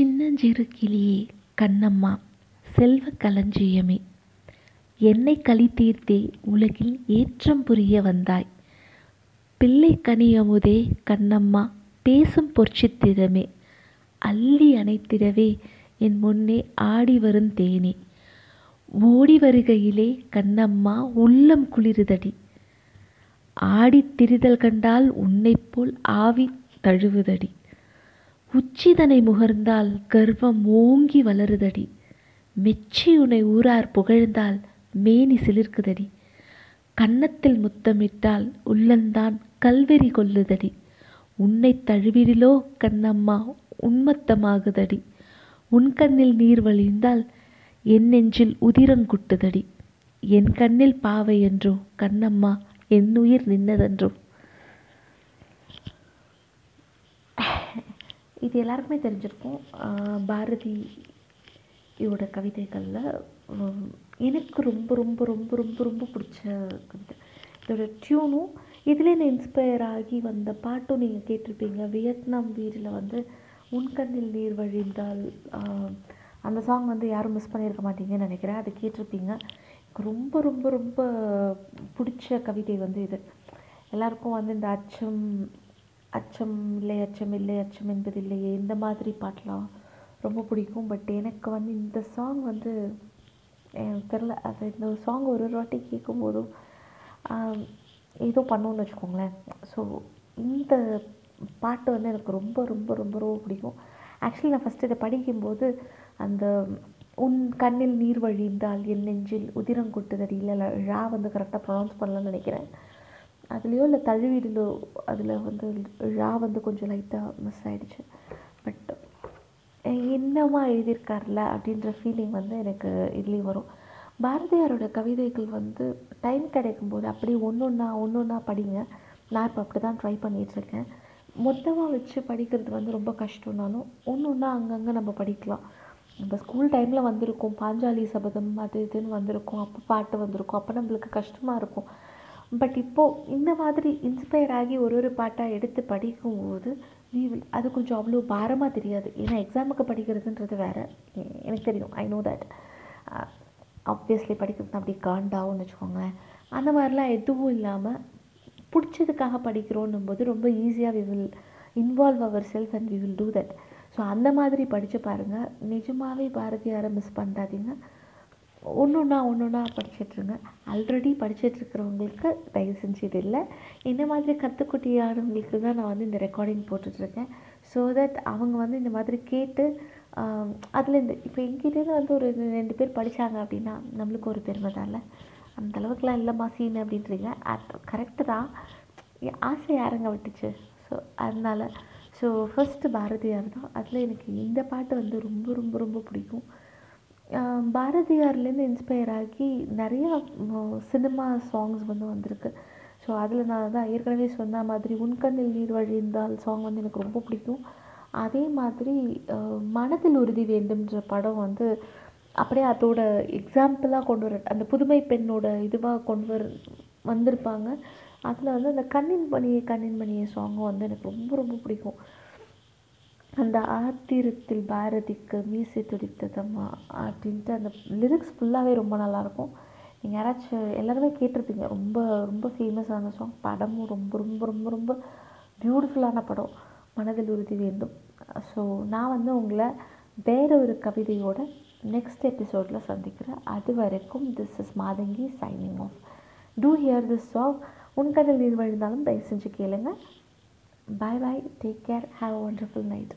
சின்னஞ்சிறு கிளியே கண்ணம்மா செல்வ களஞ்சியமே. என்னை களி தீர்த்தே உலகில் ஏற்றம் புரிய வந்தாய். பிள்ளை கனியமுதே கண்ணம்மா பேசும் பொற்சித்திரமே. அள்ளி அணைத்திடவே என் முன்னே ஆடி வரும் தேனே. ஓடி வருகையிலே கண்ணம்மா உள்ளம் குளிருதடி. ஆடித் திரிதல் கண்டால் உன்னைப் போல் ஆவி தழுவுதடி. உச்சிதனை முகர்ந்தால் கர்வம் ஓங்கி வளருதடி. மெச்சி உனை ஊரார் புகழ்ந்தால் மேனி சிலிர்க்குதடி. கன்னத்தில் முத்தமிட்டால் உள்ளந்தான் கல்வெறி கொள்ளுதடி உன்னை தழுவிடிலோ கண்ணம்மா உன்மத்தமாகுதடி. உன் கண்ணில் நீர் வழிந்தால் என் நெஞ்சில் உதிரங்குட்டுதடி என் கண்ணில் பாவை என்றோ கண்ணம்மா என் உயிர் நின்னதென்றோ. இது எல்லாருக்குமே தெரிஞ்சிருக்கும். பாரதி இவோட கவிதைகளில் எனக்கு ரொம்ப ரொம்ப ரொம்ப ரொம்ப ரொம்ப பிடிச்ச கவிதை. இதோட டியூனும் இதில் நான் இன்ஸ்பயர் ஆகி வந்த பாட்டும் நீங்கள் கேட்டிருப்பீங்க. வியட்நாம் வீரில் வந்து உன்கண்ணில் நீர் வழிந்தால் அந்த சாங் வந்து யாரும் மிஸ் பண்ணியிருக்க மாட்டீங்கன்னு நினைக்கிறேன். அதை கேட்டிருப்பீங்க. எனக்கு ரொம்ப ரொம்ப ரொம்ப பிடிச்ச கவிதை வந்து இது. எல்லாருக்கும் வந்து இந்த அச்சம் அச்சம் இல்லை அச்சம் இல்லை அச்சம் என்பது இல்லையே இந்த மாதிரி பாட்டெலாம் ரொம்ப பிடிக்கும். பட் எனக்கு வந்து இந்த சாங் வந்து எனக்கு தெரில அது இந்த சாங் ஒரு ஒரு வாட்டி கேட்கும்போதும் ஏதோ பண்ணோன்னு வச்சுக்கோங்களேன். ஸோ இந்த பாட்டு வந்து எனக்கு ரொம்ப ரொம்ப ரொம்ப ரொம்ப பிடிக்கும். ஆக்சுவலி நான் ஃபஸ்ட்டு இதை படிக்கும்போது அந்த உன் கண்ணில் நீர் வழிந்தால் என் நெஞ்சில் உதிரம் கொட்டுதடி இல்லை ழா வந்து கரெக்டாக ப்ரொனவுன்ஸ் பண்ணலன்னு நினைக்கிறேன். அதுலேயோ இல்லை தழுவிடிலோ அதில் வந்து ழா வந்து கொஞ்சம் லைட்டாக மிஸ் ஆகிடுச்சு பட் என்னமா எழுதியிருக்கார்ல அப்படின்ற ஃபீலிங் வந்து எனக்கு இதுலேயும் வரும். பாரதியாரோட கவிதைகள் வந்து டைம் கிடைக்கும்போது அப்படியே ஒன்று ஒன்றா ஒன்று ஒன்றா படிங்க. நான் இப்போ அப்படி தான் ட்ரை பண்ணிகிட்ருக்கேன் மொத்தமாக வச்சு படிக்கிறது வந்து ரொம்ப கஷ்டம்னாலும் ஒன்று ஒன்றா அங்கங்கே நம்ம படிக்கலாம். நம்ம ஸ்கூல் டைமில் வந்திருக்கோம். பாஞ்சாலி சபதம் அது இதுன்னு வந்திருக்கும். அப்போ பாட்டு வந்திருக்கும். அப்போ நம்மளுக்கு கஷ்டமாக இருக்கும். பட் இப்போது இந்த மாதிரி இன்ஸ்பயர் ஆகி ஒரு ஒரு பாட்டாக எடுத்து படிக்கும்போது we will அது கொஞ்சம் அவ்வளோ பாரமாக தெரியாது. ஏன்னா எக்ஸாமுக்கு படிக்கிறதுன்றது வேறு. எனக்கு தெரியும். ஐ நோ தட் ஆப்வியஸ்லி படிக்கிறது அப்படி காண்டாகும்னு வச்சுக்கோங்களேன். அந்த மாதிரிலாம் எதுவும் இல்லாமல் பிடிச்சதுக்காக படிக்கிறோன்னும் போது ரொம்ப ஈஸியாக we will involve our self and we will do that so அந்த மாதிரி படித்து பாருங்கள் நிஜமாகவே பாரதியாரை மிஸ் பண்ணாதீங்க. ஒன்று ஒன்றா ஒன்று ஒன்றா படிச்சிட்ருங்க ஆல்ரெடி படிச்சிட்ருக்கிறவங்களுக்கு தயவு செஞ்சு இது இல்லை. இந்த மாதிரி கற்றுக்குட்டியானவங்களுக்கு தான் நான் வந்து இந்த ரெக்கார்டிங் போட்டுட்ருக்கேன் ஸோ தட் அவங்க வந்து இந்த மாதிரி கேட்டு அதில் இந்த இப்போ எங்கிட்டேருந்து வந்து ஒரு ரெண்டு பேர் படித்தாங்க அப்படின்னா நம்மளுக்கு ஒரு பெருமை தான் அந்த அளவுக்குலாம் இல்லைம்மா சீன் அப்படின்றீங்க. கரெக்டு தான். ஆசை யாருங்க விட்டுச்சு? ஸோ அதனால் ஸோ ஃபஸ்ட்டு பாரதியார் தான். அதில் எனக்கு இந்த பாட்டு வந்து ரொம்ப ரொம்ப ரொம்ப பிடிக்கும். பாரதியார்லேருந்து இன்ஸ்பயர் ஆகி நிறையா சினிமா சாங்ஸ் வந்து வந்திருக்கு. ஸோ அதில் நான் தான் ஏற்கனவே சொன்ன மாதிரி உன்கண்ணில் நீர் வழிந்தால் சாங் வந்து எனக்கு ரொம்ப பிடிக்கும். அதே மாதிரி மனதில் உறுதி வேண்டும்ன்ற படம் வந்து அப்படியே அதோட எக்ஸாம்பிளாக கொண்டு வர அந்த புதுமை பெண்ணோட இதுவாக கொண்டு வர வந்திருப்பாங்க. அதில் வந்து அந்த கண்ணின் மணியே கண்ணின் மணியே சாங்கும் வந்து எனக்கு ரொம்ப ரொம்ப பிடிக்கும். அந்த ஆத்திரத்தில் பாரதிக்கு மீசை துடித்ததம்மா அப்படின்ட்டு அந்த லிரிக்ஸ் ஃபுல்லாகவே ரொம்ப நல்லாயிருக்கும். நீங்கள் யாராச்சும் எல்லாருமே கேட்டிருப்பீங்க. ரொம்ப ரொம்ப ஃபேமஸான சாங் படமும் ரொம்ப ரொம்ப ரொம்ப ரொம்ப பியூட்டிஃபுல்லான படம். மனதில் உறுதி வேண்டும். ஸோ நான் வந்து உங்களை வேற ஒரு கவிதையோட நெக்ஸ்ட் எபிசோடில் சந்திக்கிறேன். அது வரைக்கும் this is Mathangi signing off do hear this song உன் கதில் நீர் வழிந்தாலும் தயவு செஞ்சு கேளுங்க. Bye bye. Take care. Have a wonderful night.